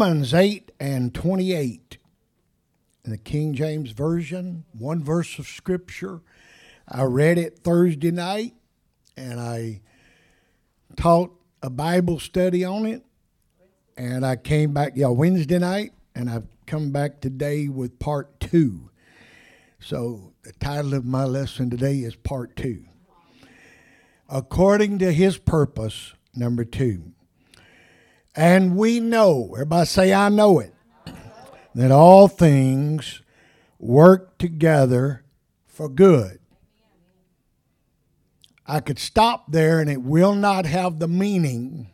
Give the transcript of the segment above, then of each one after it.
Romans 8 and 28 in the King James Version, one verse of Scripture. I read it Thursday night and I taught a Bible study on it. And I came back, yeah, Wednesday night, and I've come back today with part two. So the title of my lesson today is part two. According to his purpose, number two. And we know, everybody say, I know it, that all things work together for good. I could stop there and it will not have the meaning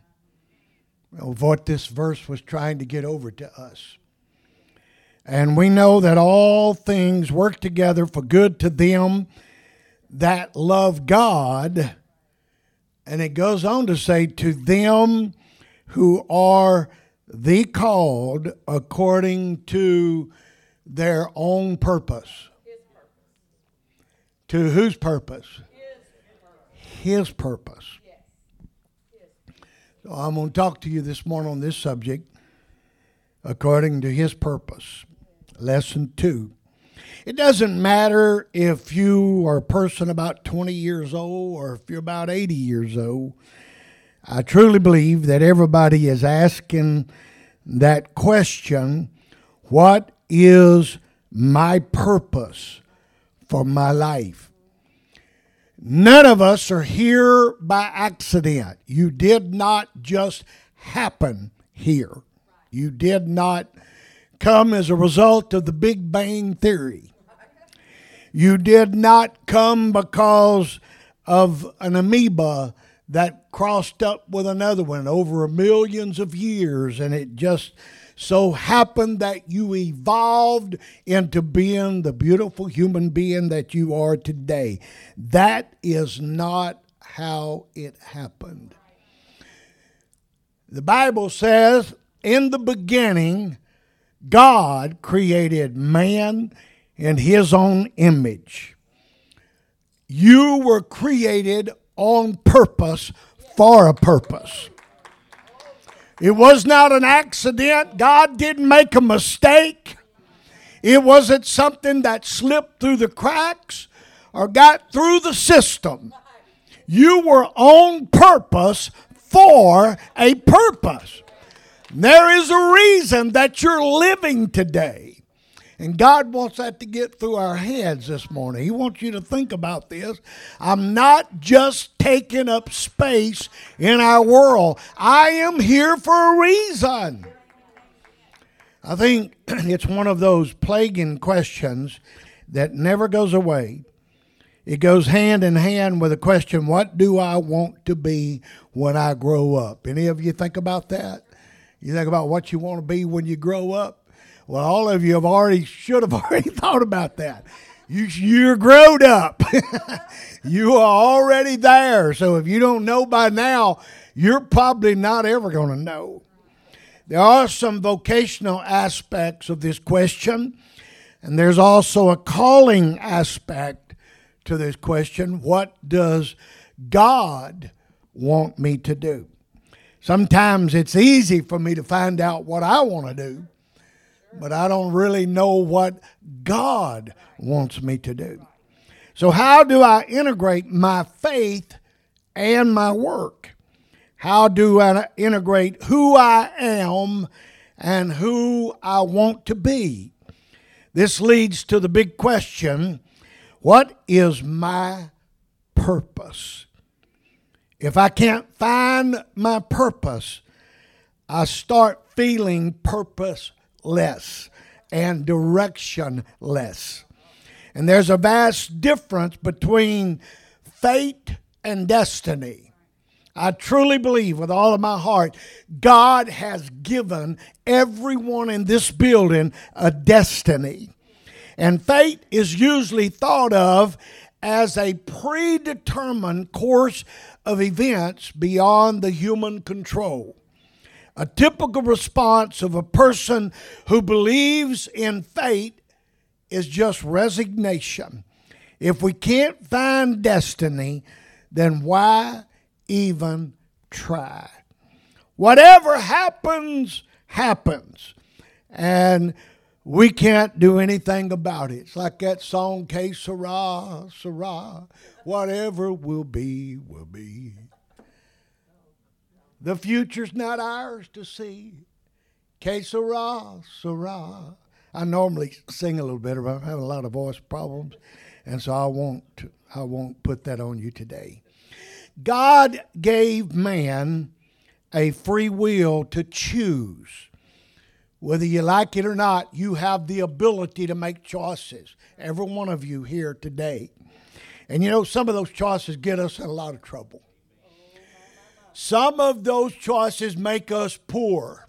of what this verse was trying to get over to us. And we know that all things work together for good to them that love God. And it goes on to say, to them who are the called according to their own purpose. purpose. To whose purpose? His purpose. His purpose. Yes. So I'm going to talk to you this morning on this subject according to his purpose. Lesson two. It doesn't matter if you are a person about 20 years old or if you're about 80 years old. I truly believe that everybody is asking that question what is my purpose for my life? None of us are here by accident. You did not just happen here. You did not come as a result of the Big Bang Theory. You did not come because of an amoeba that crossed up with another one over millions of years, and it just so happened that you evolved into being the beautiful human being that you are today. That is not how it happened. The Bible says, in the beginning, God created man in his own image. You were created on purpose for a purpose. It was not an accident. God didn't make a mistake. It wasn't something that slipped through the cracks or got through the system. You were on purpose for a purpose. There is a reason that you're living today. And God wants that to get through our heads this morning. He wants you to think about this. I'm not just taking up space in our world, I am here for a reason. I think it's one of those plaguing questions that never goes away. It goes hand in hand with the question, What do I want to be when I grow up? Any of you think about that? You think about what you want to be when you grow up? Well, all of you have already should have already thought about that. You, you're grown up. you are already there. So if you don't know by now, you're probably not ever going to know. There are some vocational aspects of this question, and there's also a calling aspect to this question. What does God want me to do? Sometimes it's easy for me to find out what I want to do but I don't really know what God wants me to do. So, how do I integrate my faith and my work? How do I integrate who I am and who I want to be? This leads to the big question what is my purpose? If I can't find my purpose, I start feeling purpose less and directionless. And there's a vast difference between fate and destiny. I truly believe with all of my heart, God has given everyone in this building a destiny. And fate is usually thought of as a predetermined course of events beyond the human control a typical response of a person who believes in fate is just resignation. If we can't find destiny, then why even try? Whatever happens, happens. And we can't do anything about it. It's like that song, Que Sera, Sera, whatever will be, will be. The future's not ours to see. Que Sera, Sera. I normally sing a little bit, but I'm having a lot of voice problems, and so I won't, I won't put that on you today. God gave man a free will to choose whether you like it or not, you have the ability to make choices. Every one of you here today. And you know, some of those choices get us in a lot of trouble. Some of those choices make us poor.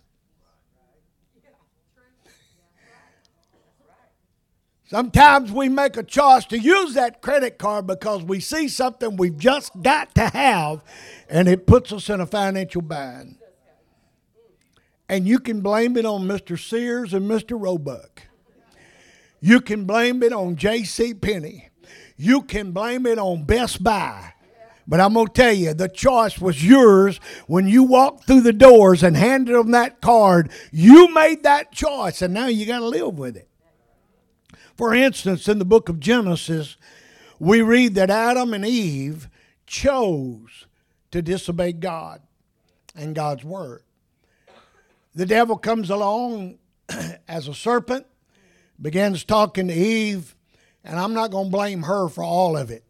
Sometimes we make a choice to use that credit card because we see something we've just got to have and it puts us in a financial bind. And you can blame it on Mr. Sears and Mr. Roebuck. You can blame it on J.C. Penney. You can blame it on Best Buy. But I'm going to tell you, the choice was yours when you walked through the doors and handed them that card. You made that choice, and now you got to live with it. For instance, in the book of Genesis, we read that Adam and Eve chose to disobey God and God's word the devil comes along as a serpent, begins talking to Eve, and I'm not going to blame her for all of it.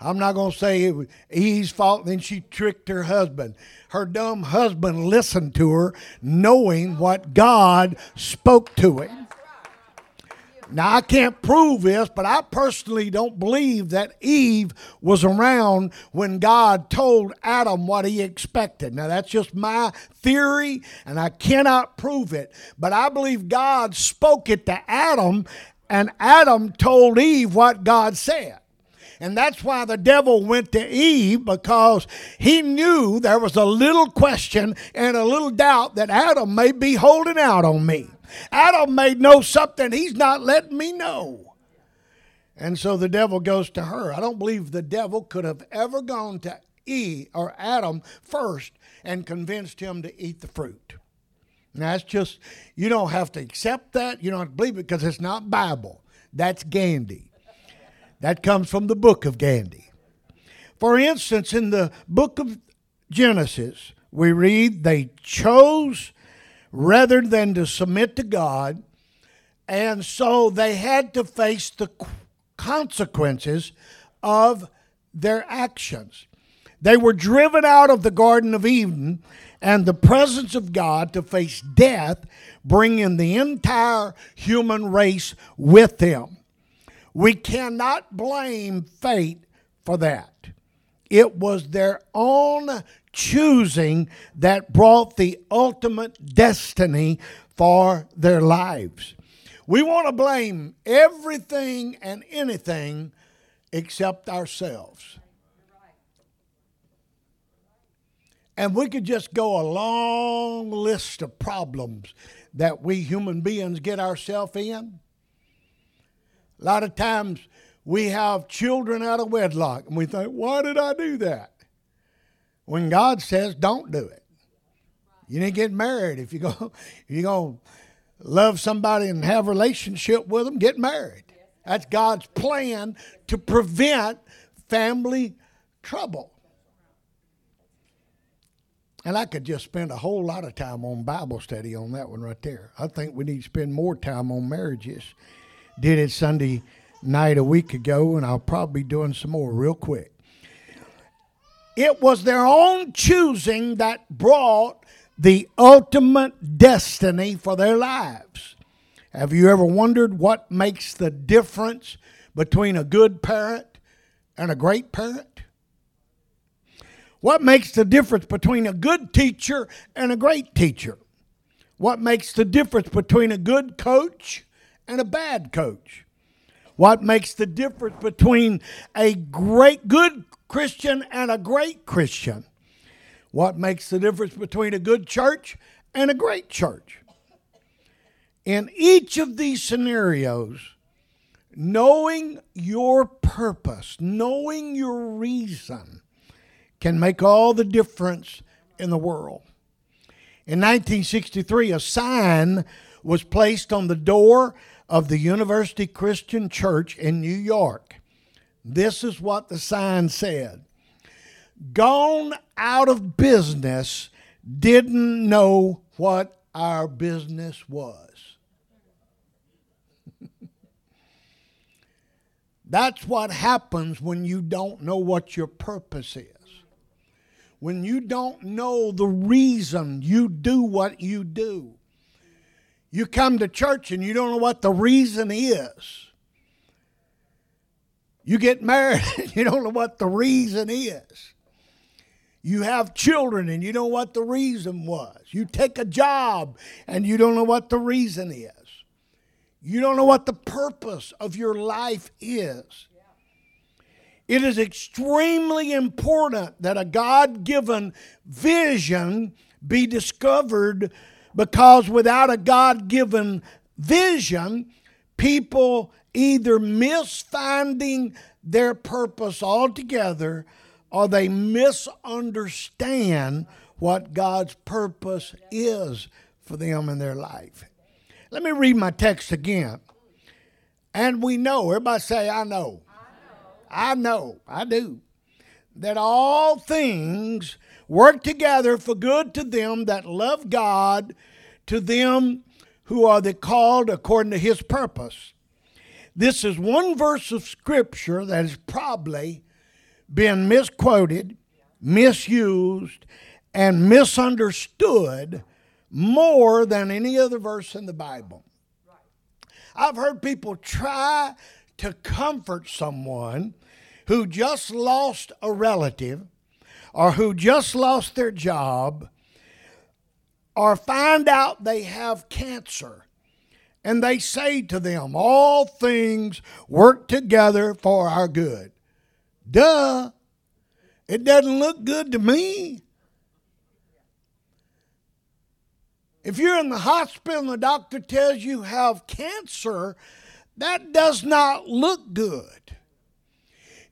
I'm not going to say it was Eve's fault, then she tricked her husband. Her dumb husband listened to her, knowing what God spoke to him. Now, I can't prove this, but I personally don't believe that Eve was around when God told Adam what he expected. Now, that's just my theory, and I cannot prove it. But I believe God spoke it to Adam, and Adam told Eve what God said. And that's why the devil went to Eve because he knew there was a little question and a little doubt that Adam may be holding out on me. Adam may know something he's not letting me know. And so the devil goes to her. I don't believe the devil could have ever gone to Eve or Adam first and convinced him to eat the fruit. Now that's just you don't have to accept that. You don't have to believe it because it's not Bible. That's Gandhi. That comes from the book of Gandhi. For instance, in the book of Genesis, we read they chose rather than to submit to God. And so they had to face the consequences of their actions. They were driven out of the Garden of Eden and the presence of God to face death, bringing the entire human race with them. We cannot blame fate for that. It was their own choosing that brought the ultimate destiny for their lives. We want to blame everything and anything except ourselves. And we could just go a long list of problems that we human beings get ourselves in. A lot of times we have children out of wedlock and we think, why did I do that? when God says don't do it. You didn't get married. If you go, if you go love somebody and have a relationship with them, get married. That's God's plan to prevent family trouble. And I could just spend a whole lot of time on Bible study on that one right there. I think we need to spend more time on marriages. Did it Sunday night a week ago, and I'll probably be doing some more real quick. It was their own choosing that brought the ultimate destiny for their lives. Have you ever wondered what makes the difference between a good parent and a great parent? What makes the difference between a good teacher and a great teacher? What makes the difference between a good coach and a bad coach? What makes the difference between a great good Christian and a great Christian. What makes the difference between a good church and a great church? In each of these scenarios, knowing your purpose, knowing your reason, can make all the difference in the world. In 1963, a sign was placed on the door of the University Christian Church in New York. This is what the sign said Gone out of business, didn't know what our business was. That's what happens when you don't know what your purpose is. When you don't know the reason you do what you do. You come to church and you don't know what the reason is. You get married and you don't know what the reason is. You have children and you don't know what the reason was. You take a job and you don't know what the reason is. You don't know what the purpose of your life is. It is extremely important that a God given vision be discovered because without a God given vision, people either miss finding their purpose altogether or they misunderstand what God's purpose is for them in their life. Let me read my text again. And we know, everybody say, I know. I know, I, know, I do. That all things work together for good to them that love God, to them who are the called according to his purpose. This is one verse of scripture that has probably been misquoted, misused, and misunderstood more than any other verse in the Bible. I've heard people try to comfort someone who just lost a relative or who just lost their job or find out they have cancer. And they say to them, All things work together for our good. Duh. It doesn't look good to me. If you're in the hospital and the doctor tells you have cancer, that does not look good.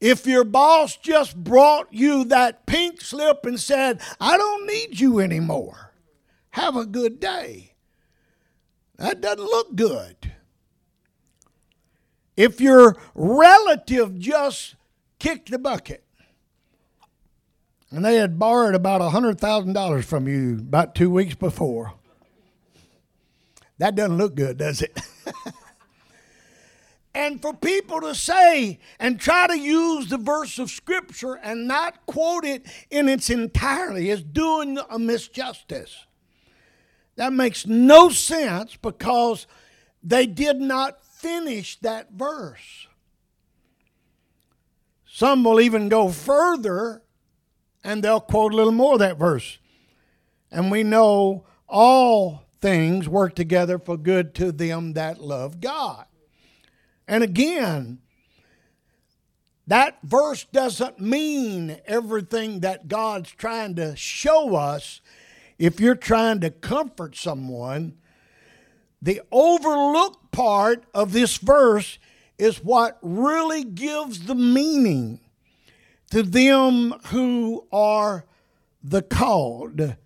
If your boss just brought you that pink slip and said, I don't need you anymore, have a good day, that doesn't look good. If your relative just kicked the bucket and they had borrowed about $100,000 from you about two weeks before, that doesn't look good, does it? and for people to say and try to use the verse of Scripture and not quote it in its entirety is doing a misjustice. That makes no sense because they did not finish that verse. Some will even go further and they'll quote a little more of that verse. And we know all things work together for good to them that love God. And again, that verse doesn't mean everything that God's trying to show us. If you're trying to comfort someone, the overlooked part of this verse is what really gives the meaning to them who are the called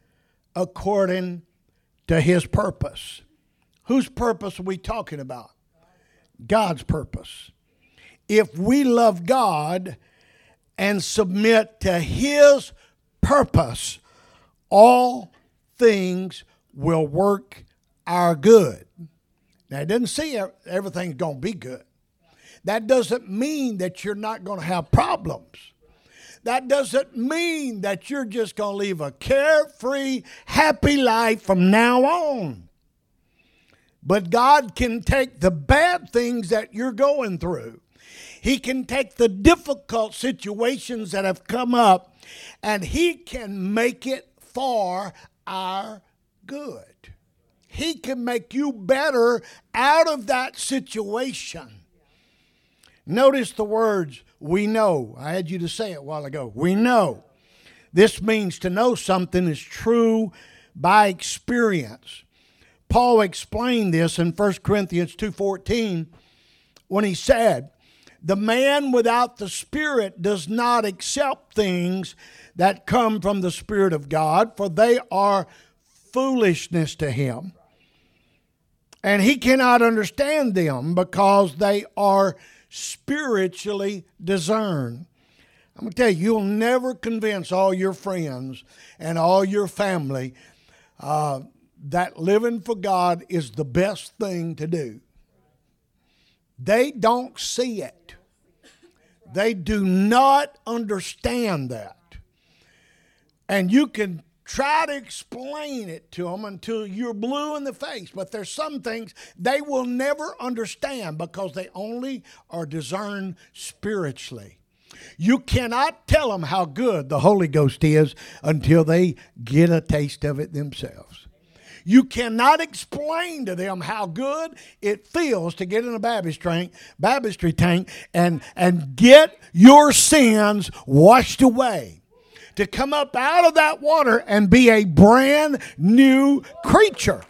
according to his purpose. Whose purpose are we talking about? God's purpose. If we love God and submit to his purpose, all things will work our good. Now, it doesn't say everything's going to be good. That doesn't mean that you're not going to have problems. That doesn't mean that you're just going to live a carefree, happy life from now on. But God can take the bad things that you're going through. He can take the difficult situations that have come up and He can make it for our good. He can make you better out of that situation. Notice the words we know. I had you to say it a while ago. We know. This means to know something is true by experience. Paul explained this in 1 Corinthians 2:14 when he said, "The man without the spirit does not accept things that come from the spirit of God, for they are foolishness to him. And he cannot understand them because they are spiritually discerned. I'm going to tell you, you'll never convince all your friends and all your family uh, that living for God is the best thing to do. They don't see it, they do not understand that. And you can try to explain it to them until you're blue in the face. But there's some things they will never understand because they only are discerned spiritually. You cannot tell them how good the Holy Ghost is until they get a taste of it themselves. You cannot explain to them how good it feels to get in a baptistry tank, baptistry tank and, and get your sins washed away to come up out of that water and be a brand new creature.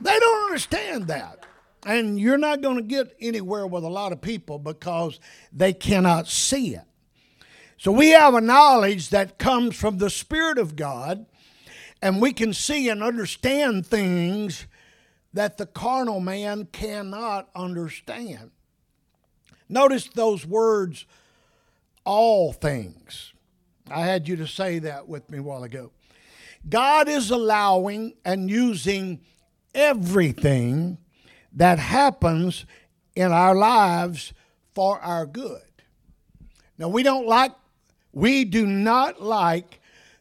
They don't understand that. And you're not going to get anywhere with a lot of people because they cannot see it. So we have a knowledge that comes from the Spirit of God, and we can see and understand things that the carnal man cannot understand. Notice those words, all things. I had you to say that with me a while ago. God is allowing and using everything that happens in our lives for our good. Now, we don't like, we do not like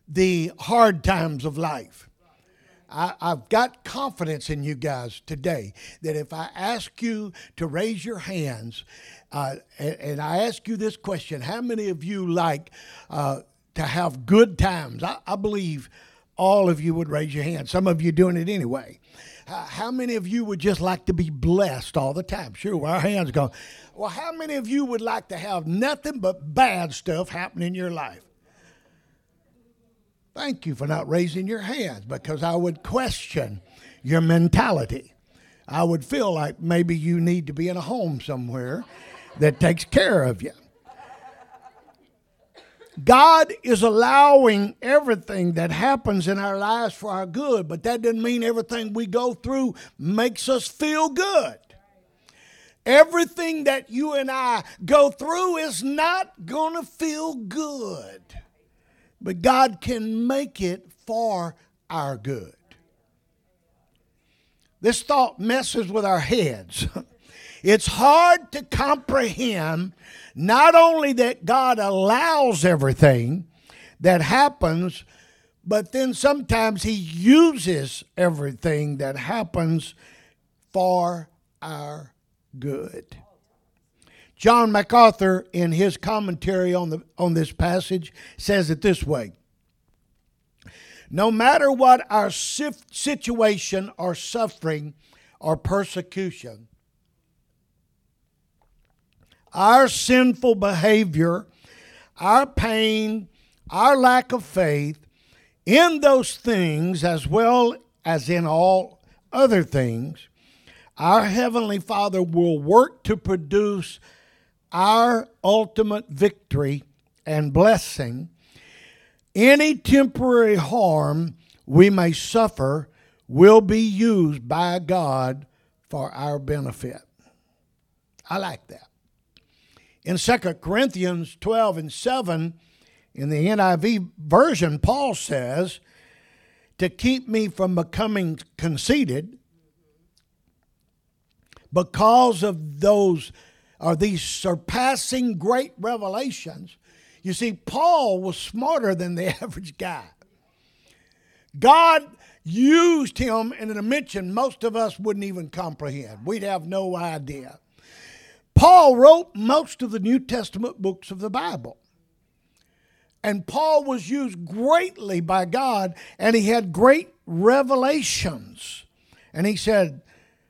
the hard times of life. I, have got confidence in you guys today that if I ask you to raise your hands uh, and, and, I ask you this question how many of you like uh, to have good times. I, I believe all of you would raise your hand. Some of you doing it anyway. How many of you would just like to be blessed all the time? Sure, our hands go. Well, how many of you would like to have nothing but bad stuff happen in your life? Thank you for not raising your hands because I would question your mentality. I would feel like maybe you need to be in a home somewhere that takes care of you. God is allowing everything that happens in our lives for our good, but that doesn't mean everything we go through makes us feel good. Everything that you and I go through is not going to feel good, but God can make it for our good. This thought messes with our heads. It's hard to comprehend not only that God allows everything that happens, but then sometimes He uses everything that happens for our good. John MacArthur, in his commentary on, the, on this passage, says it this way. No matter what our situation or suffering or persecution, our sinful behavior, our pain, our lack of faith in those things as well as in all other things, our Heavenly Father will work to produce our ultimate victory and blessing. Any temporary harm we may suffer will be used by God for our benefit. I like that. In 2 Corinthians 12 and 7, in the NIV version, Paul says, to keep me from becoming conceited because of those or these surpassing great revelations. You see, Paul was smarter than the average guy. God used him in a dimension most of us wouldn't even comprehend. We'd have no idea. Paul wrote most of the New Testament books of the Bible. And Paul was used greatly by God, and he had great revelations. And he said,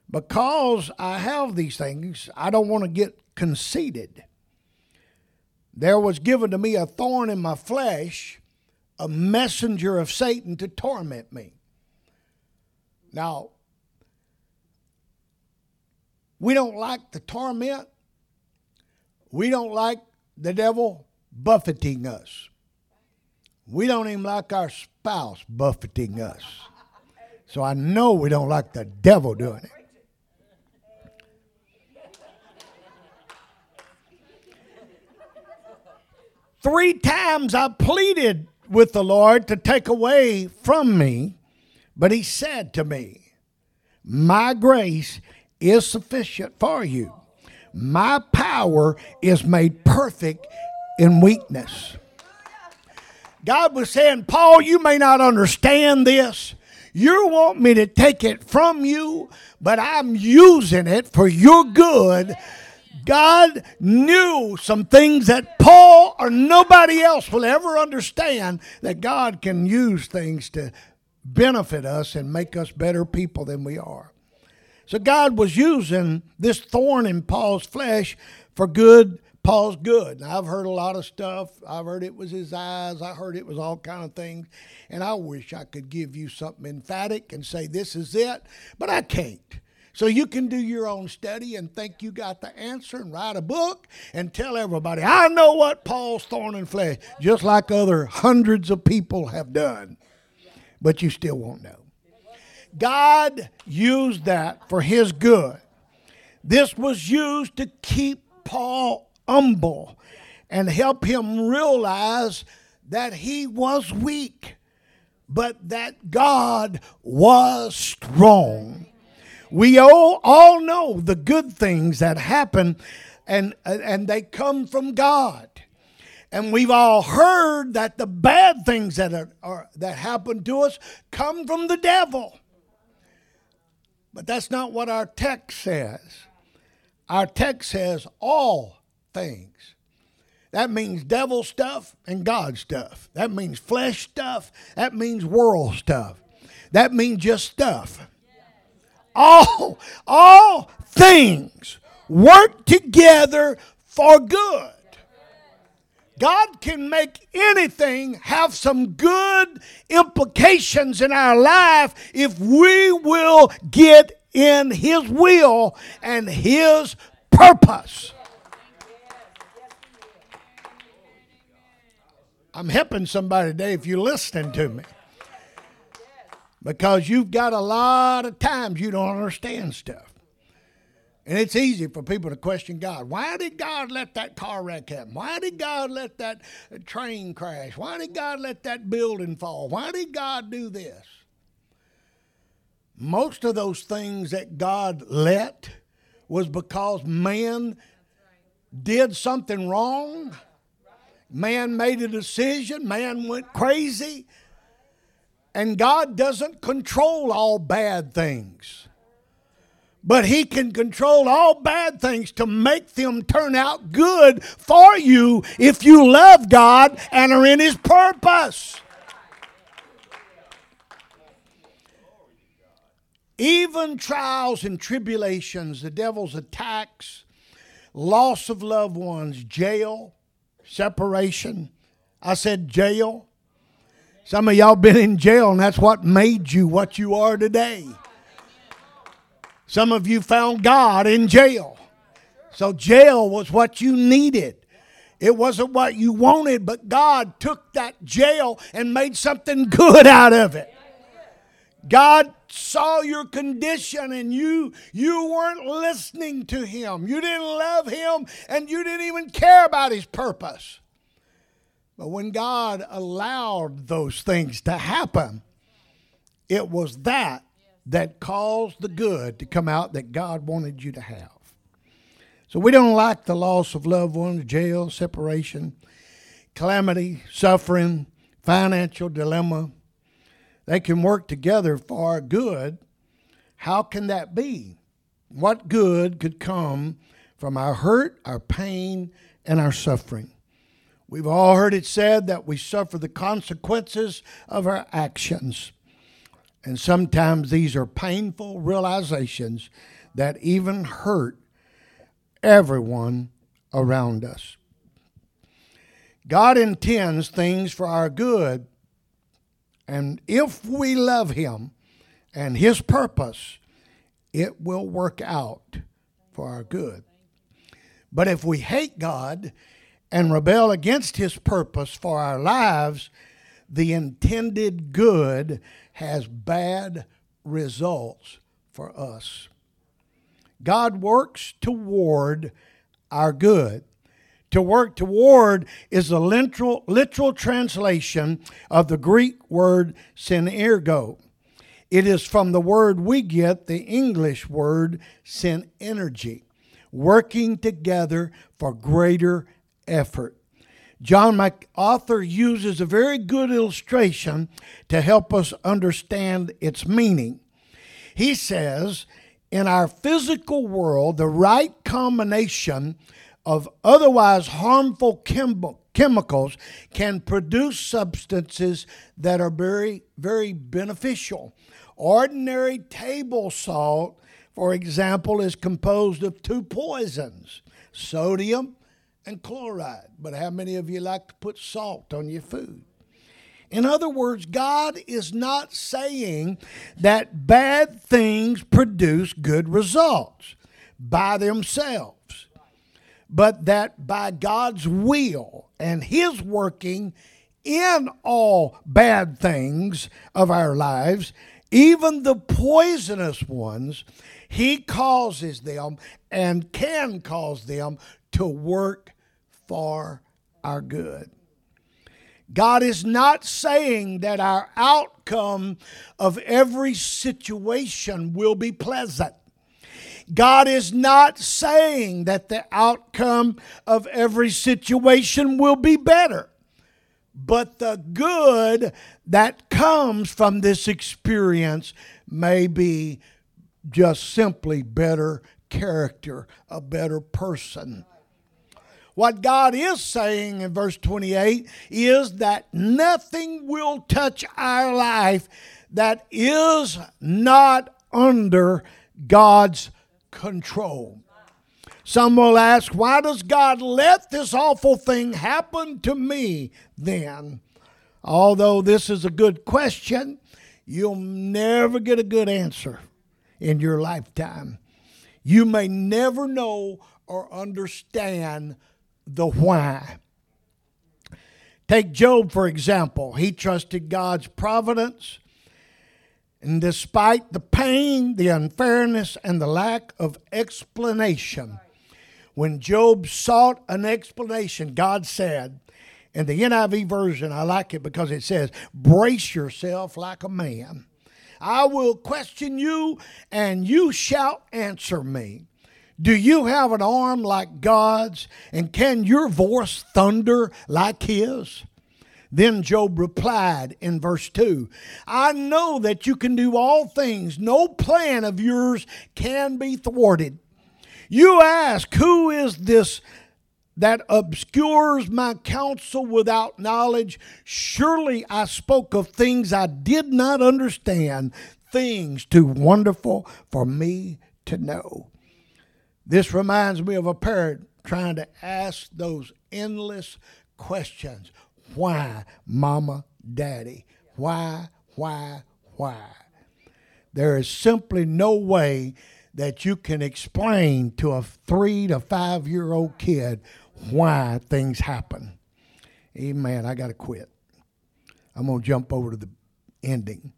Because I have these things, I don't want to get conceited. There was given to me a thorn in my flesh, a messenger of Satan to torment me. Now, we don't like the torment we don't like the devil buffeting us. We don't even like our spouse buffeting us. So I know we don't like the devil doing it. Three times I pleaded with the Lord to take away from me, but He said to me, My grace is sufficient for you. My power is made perfect in weakness. God was saying, Paul, you may not understand this. You want me to take it from you, but I'm using it for your good God knew some things that Paul or nobody else will ever understand that God can use things to benefit us and make us better people than we are. So God was using this thorn in Paul's flesh for good. Paul's good. Now, I've heard a lot of stuff. I've heard it was his eyes. I heard it was all kind of things. And I wish I could give you something emphatic and say this is it, but I can't. So you can do your own study and think you got the answer and write a book and tell everybody, I know what Paul's thorn in flesh, just like other hundreds of people have done. But you still won't know. God used that for his good. This was used to keep Paul humble and help him realize that he was weak, but that God was strong. We all, all know the good things that happen and, and they come from God. And we've all heard that the bad things that, are, are, that happen to us come from the devil. But that's not what our text says. Our text says all things. That means devil stuff and God stuff. That means flesh stuff. That means world stuff. That means just stuff all, all things work together for good. God can make anything have some good implications in our life if we will get in His will and His purpose. I'm helping somebody today if you're listening to me because you've got a lot of times you don't understand stuff. And it's easy for people to question God. Why did God let that car wreck happen? Why did God let that train crash? Why did God let that building fall? Why did God do this? Most of those things that God let was because man did something wrong. Man made a decision. Man went crazy. And God doesn't control all bad things. But He can control all bad things to make them turn out good for you if you love God and are in His purpose. Even trials and tribulations, the devil's attacks, loss of loved ones, jail, separation. I said jail. Some of y'all been in jail, and that's what made you what you are today. Some of you found God in jail. So jail was what you needed. It wasn't what you wanted, but God took that jail and made something good out of it. God saw your condition and you you weren't listening to him. You didn't love him and you didn't even care about his purpose. But when God allowed those things to happen, it was that that caused the good to come out that God wanted you to have. So we don't like the loss of loved ones, jail, separation, calamity, suffering, financial dilemma. They can work together for our good. How can that be? What good could come from our hurt, our pain, and our suffering? We've all heard it said that we suffer the consequences of our actions. And sometimes these are painful realizations that even hurt everyone around us. God intends things for our good, and if we love Him and His purpose, it will work out for our good. But if we hate God and rebel against his purpose for our lives, the intended good has bad results for us. God works toward our good. To work toward is a literal, literal translation of the Greek word synergo. It is from the word we get the English word synergy, working together for greater effort. John MacArthur uses a very good illustration to help us understand its meaning. He says, in our physical world, the right combination of otherwise harmful chem- chemicals can produce substances that are very, very beneficial. Ordinary table salt, for example, is composed of two poisons sodium and chloride. But how many of you like to put salt on your food? In other words, God is not saying that bad things produce good results by themselves, but that by God's will and His working in all bad things of our lives, even the poisonous ones, He causes them and can cause them to work for our good. God is not saying that our outcome of every situation will be pleasant. God is not saying that the outcome of every situation will be better. But the good that comes from this experience may be just simply better character, a better person. What God is saying in verse 28 is that nothing will touch our life that is not under God's control. Some will ask, why does God let this awful thing happen to me then? Although this is a good question, you'll never get a good answer in your lifetime. You may never know or understand the why. Take Job, for example. He trusted God's providence. And despite the pain, the unfairness, and the lack of explanation, when Job sought an explanation, God said, in the NIV version, I like it because it says, Brace yourself like a man. I will question you, and you shall answer me. Do you have an arm like God's? And can your voice thunder like His? Then Job replied in verse 2 I know that you can do all things, no plan of yours can be thwarted. You ask, Who is this that obscures my counsel without knowledge? Surely I spoke of things I did not understand, things too wonderful for me to know. This reminds me of a parent trying to ask those endless questions Why, mama, daddy? Why, why, why? There is simply no way that you can explain to a three to five year old kid why things happen. Amen. I got to quit. I'm going to jump over to the ending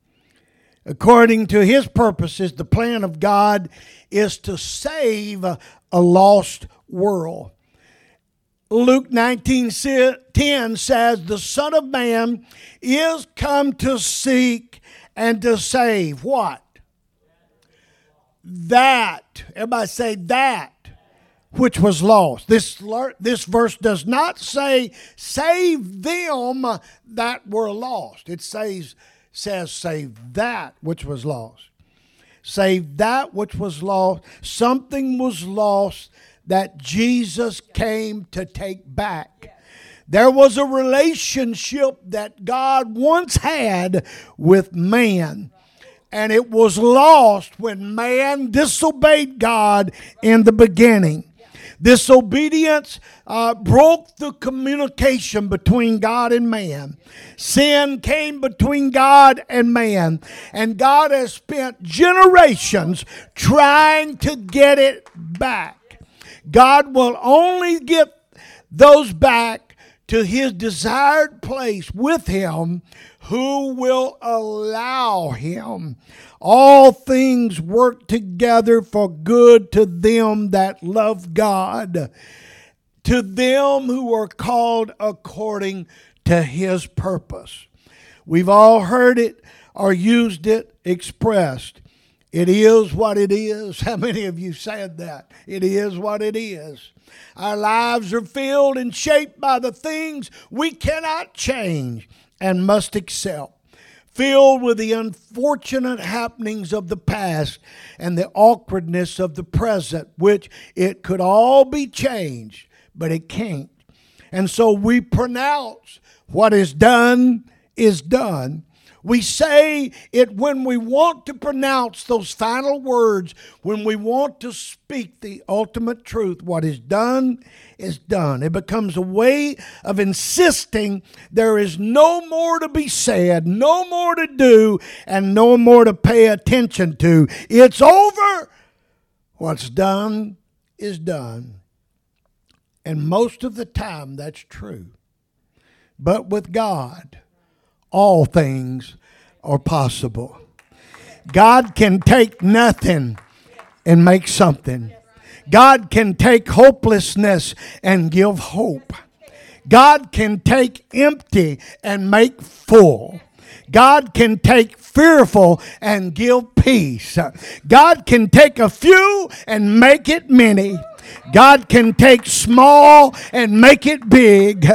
according to his purposes, the plan of God is to save a lost world. Luke 19 10 says, The Son of Man is come to seek and to save what? That. Everybody say that which was lost. This, this verse does not say save them that were lost. It says says, Save that which was lost. Save that which was lost. Something was lost that Jesus came to take back. There was a relationship that God once had with man, and it was lost when man disobeyed God in the beginning. Disobedience uh, broke the communication between God and man. Sin came between God and man. And God has spent generations trying to get it back. God will only get those back to his desired place with him who will allow him. All things work together for good to them that love God, to them who are called according to his purpose. We've all heard it or used it expressed. It is what it is. How many of you said that? It is what it is. Our lives are filled and shaped by the things we cannot change and must excel. Filled with the unfortunate happenings of the past and the awkwardness of the present, which it could all be changed, but it can't. And so we pronounce what is done is done we say it when we want to pronounce those final words, when we want to speak the ultimate truth. What is done is done. It becomes a way of insisting there is no more to be said, no more to do, and no more to pay attention to. It's over. What's done is done. And most of the time, that's true. But with God, all things are possible. God can take nothing and make something. God can take hopelessness and give hope. God can take empty and make full. God can take fearful and give peace. God can take a few and make it many. God can take small and make it big.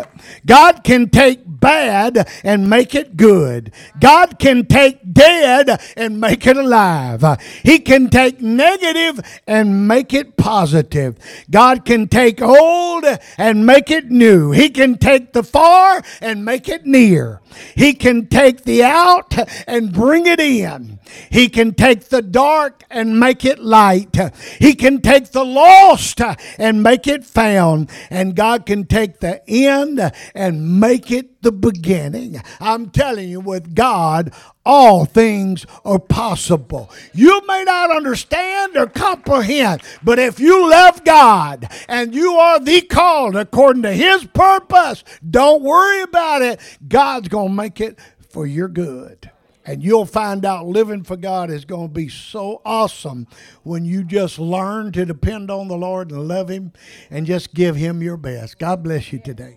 God can take bad and make it good. God can take dead and make it alive. He can take negative and make it positive. God can take old and make it new. He can take the far and make it near. He can take the out and bring it in. He can take the dark and make it light. He can take the lost and make it found. And God can take the end and make it the beginning. I'm telling you, with God, things are possible. You may not understand or comprehend, but if you love God and you are the called according to His purpose, don't worry about it. God's going to make it for your good. And you'll find out living for God is going to be so awesome when you just learn to depend on the Lord and love Him and just give Him your best. God bless you today.